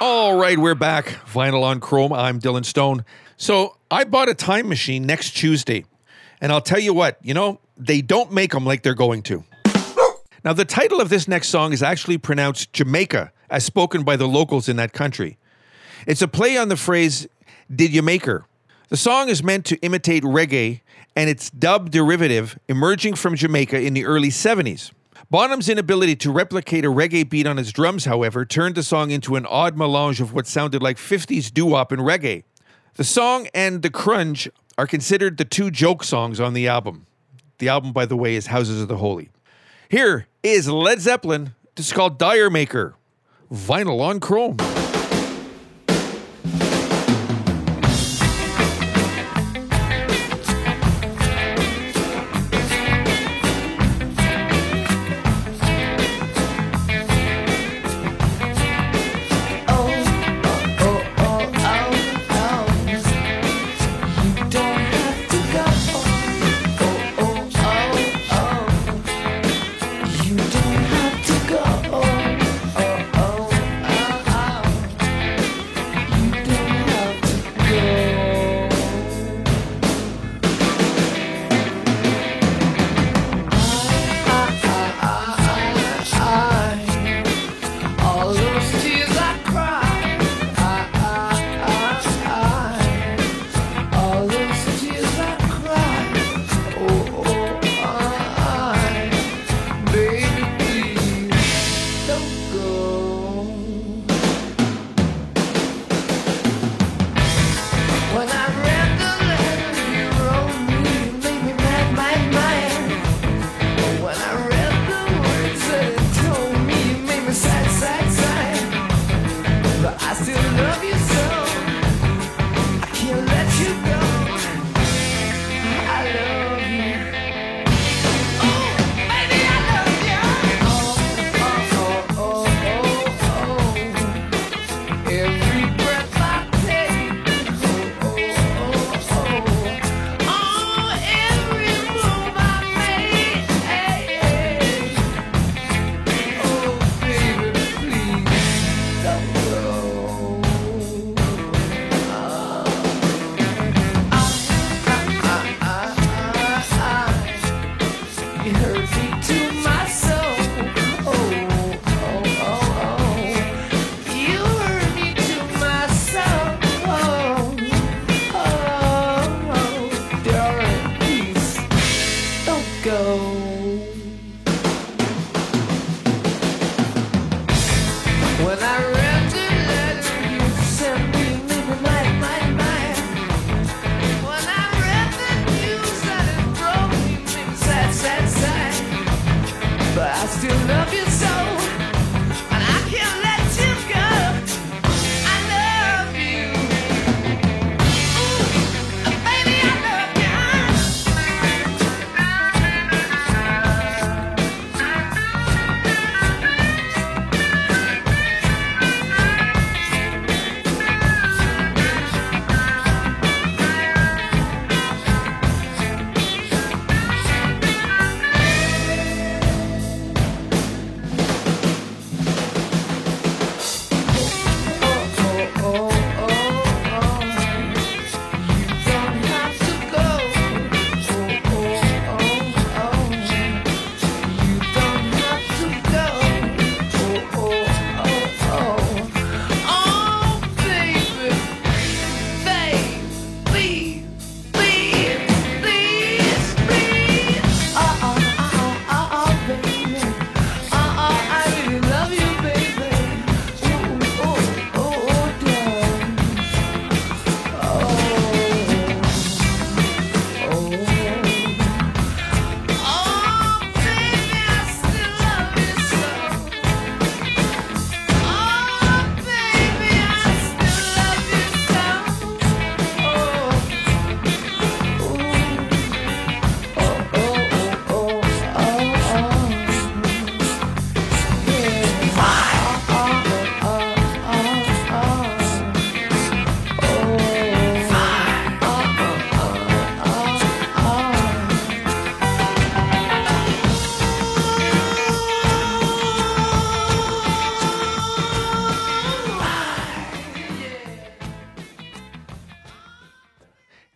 All right, we're back. Vinyl on Chrome. I'm Dylan Stone. So I bought a time machine next Tuesday. And I'll tell you what, you know, they don't make them like they're going to. Now, the title of this next song is actually pronounced Jamaica, as spoken by the locals in that country. It's a play on the phrase, Did you make her? The song is meant to imitate reggae and its dub derivative emerging from Jamaica in the early 70s. Bonham's inability to replicate a reggae beat on his drums, however, turned the song into an odd melange of what sounded like 50s doo wop and reggae. The song and The Crunge are considered the two joke songs on the album. The album, by the way, is Houses of the Holy. Here is Led Zeppelin. This is called D'yer Mak'er. Vinyl on Chrome.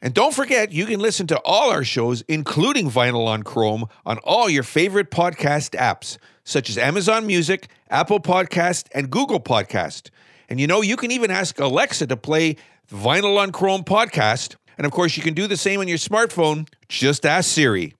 And don't forget, you can listen to all our shows, including Vinyl on Chrome, on all your favorite podcast apps, such as Amazon Music, Apple Podcast, and Google Podcast. And you know, you can even ask Alexa to play the Vinyl on Chrome podcast. And of course, you can do the same on your smartphone. Just ask Siri.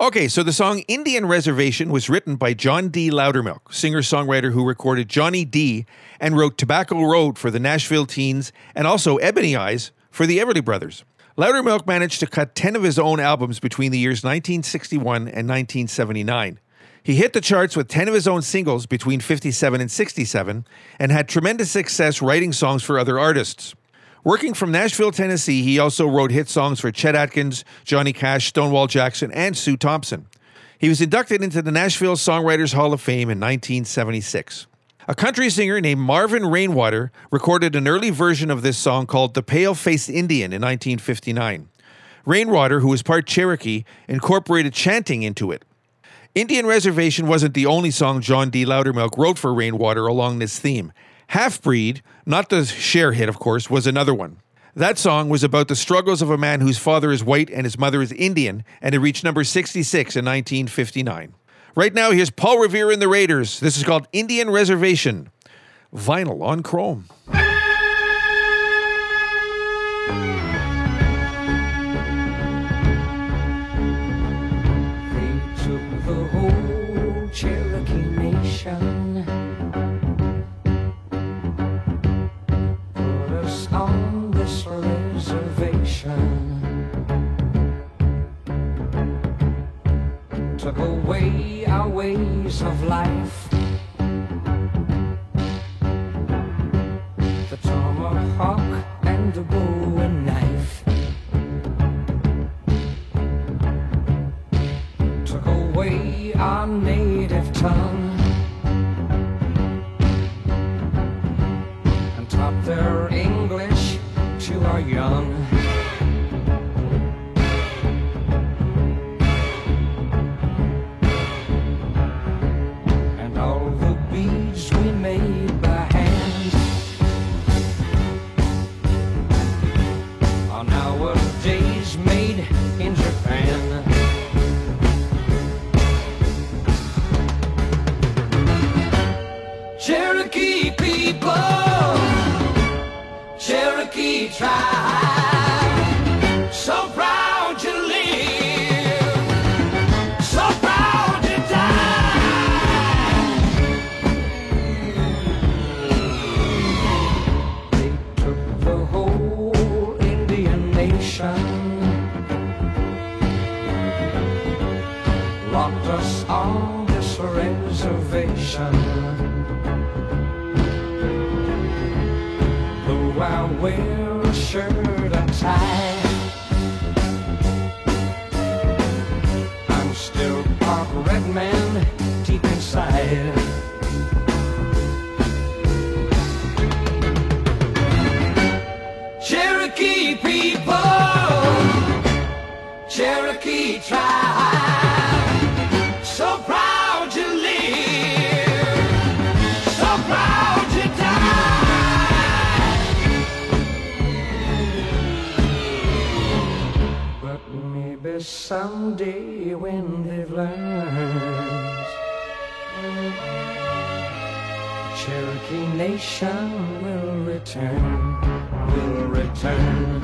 Okay, so the song Indian Reservation was written by John D. Loudermilk, singer songwriter who recorded Johnny Dee and wrote Tobacco Road for the Nashville Teens and also Ebony Eyes for the Everly Brothers. Loudermilk managed to cut 10 of his own albums between the years 1961 and 1979. He hit the charts with 10 of his own singles between 57 and 67 and had tremendous success writing songs for other artists. Working from Nashville, Tennessee, he also wrote hit songs for Chet Atkins, Johnny Cash, Stonewall Jackson, and Sue Thompson. He was inducted into the Nashville Songwriters Hall of Fame in 1976. A country singer named Marvin Rainwater recorded an early version of this song called The Pale Faced Indian in 1959. Rainwater, who was part Cherokee, incorporated chanting into it. Indian Reservation wasn't the only song John D. Loudermilk wrote for Rainwater along this theme. Half Breed, not the Cher hit, of course, was another one. That song was about the struggles of a man whose father is white and his mother is Indian, and it reached number 66 in 1959. Right now, here's Paul Revere and the Raiders. This is called Indian Reservation. Vinyl on Chrome. Of life. The tomahawk and the bow and knife. took away our native tongue and taught their English to our young. Wear a shirt and tie, I'm still part red man deep inside. Maybe someday when they've learned, Cherokee Nation will return, will return,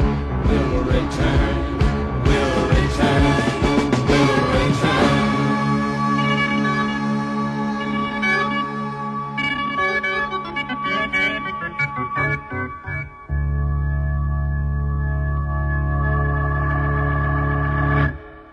will return, will return,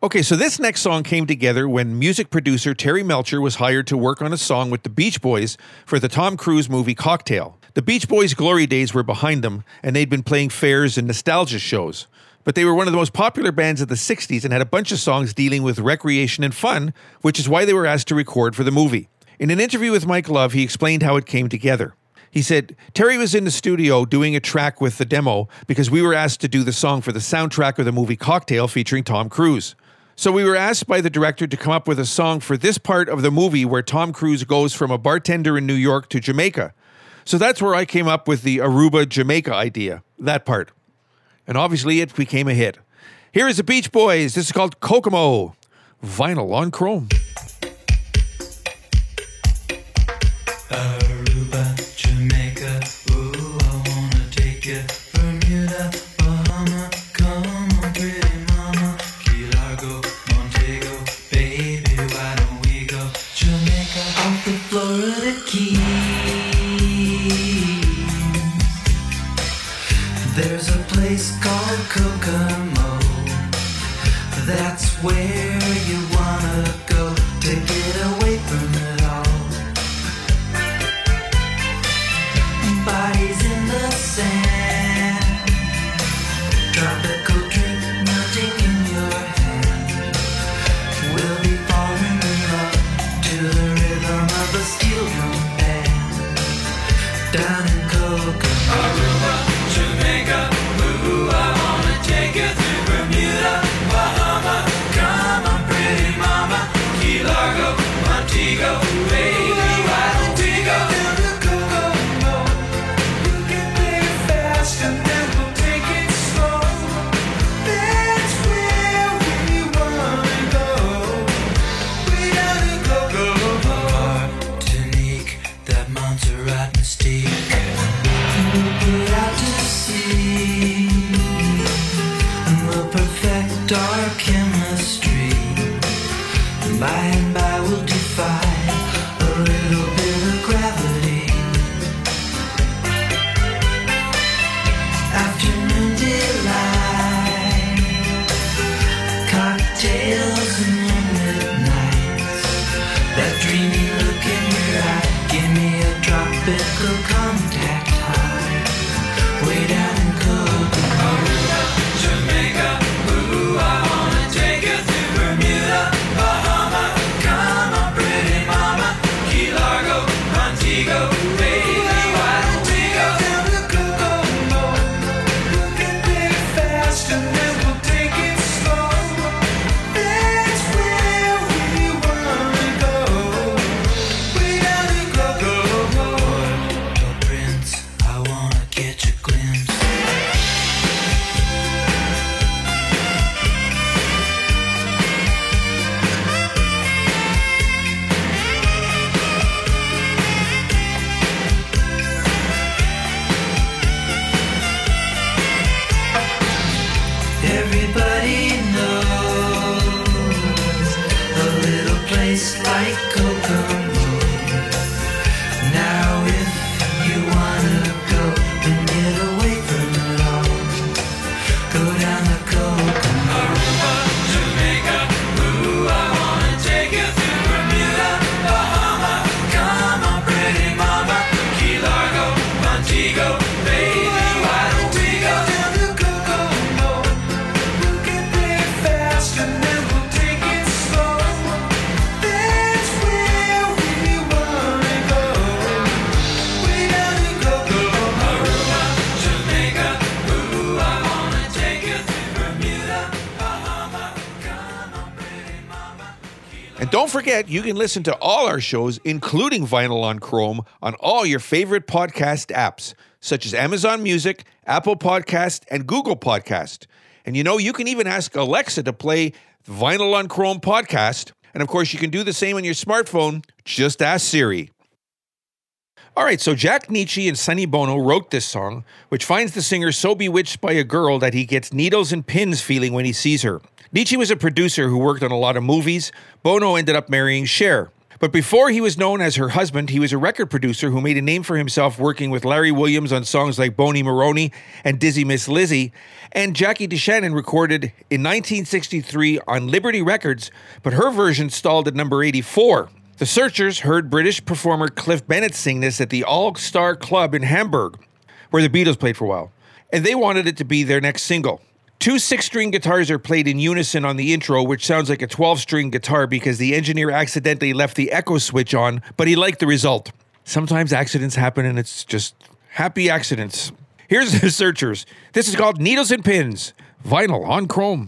Okay, so this next song came together when music producer Terry Melcher was hired to work on a song with the Beach Boys for the Tom Cruise movie Cocktail. The Beach Boys' glory days were behind them, and they'd been playing fairs and nostalgia shows. but they were one of the most popular bands of the 60s and had a bunch of songs dealing with recreation and fun, which is why they were asked to record for the movie. In an interview with Mike Love, he explained how it came together. He said, Terry was in the studio doing a track with the demo because we were asked to do the song for the soundtrack of the movie Cocktail featuring Tom Cruise. So we were asked by the director to come up with a song for this part of the movie where Tom Cruise goes from a bartender in New York to Jamaica. So that's where I came up with the Aruba Jamaica idea, that part. And obviously it became a hit. Here is the Beach Boys. This is called Kokomo. Vinyl on chrome. The tropical contact And don't forget, you can listen to all our shows, including Vinyl on Chrome, on all your favorite podcast apps, such as Amazon Music, Apple Podcast, and Google Podcast. And you know, you can even ask Alexa to play Vinyl on Chrome podcast. And of course, you can do the same on your smartphone. Just ask Siri. All right, so Jack Nitzsche and Sonny Bono wrote this song, which finds the singer so bewitched by a girl that he gets needles and pins feeling when he sees her. Nitzsche was a producer who worked on a lot of movies. Bono ended up marrying Cher. But before he was known as her husband, he was a record producer who made a name for himself working with Larry Williams on songs like Bony Moronie and Dizzy Miss Lizzy. And Jackie DeShannon recorded in 1963 on Liberty Records, but her version stalled at number 84. The Searchers heard British performer Cliff Bennett sing this at the All Star Club in Hamburg, where the Beatles played for a while, and they wanted it to be their next single. Two six string guitars are played in unison on the intro, which sounds like a 12 string guitar because the engineer accidentally left the echo switch on, but he liked the result. Sometimes accidents happen and it's just happy accidents. Here's the searchers. This is called Needles and Pins, vinyl on chrome.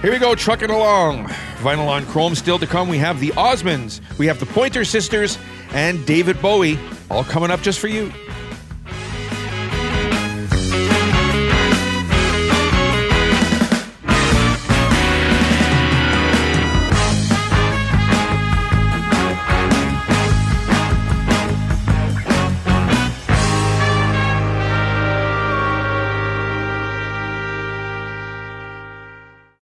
Here we go, trucking along. Vinyl on Chrome still to come. We have the Osmonds, we have the Pointer Sisters, and David Bowie, all coming up just for you.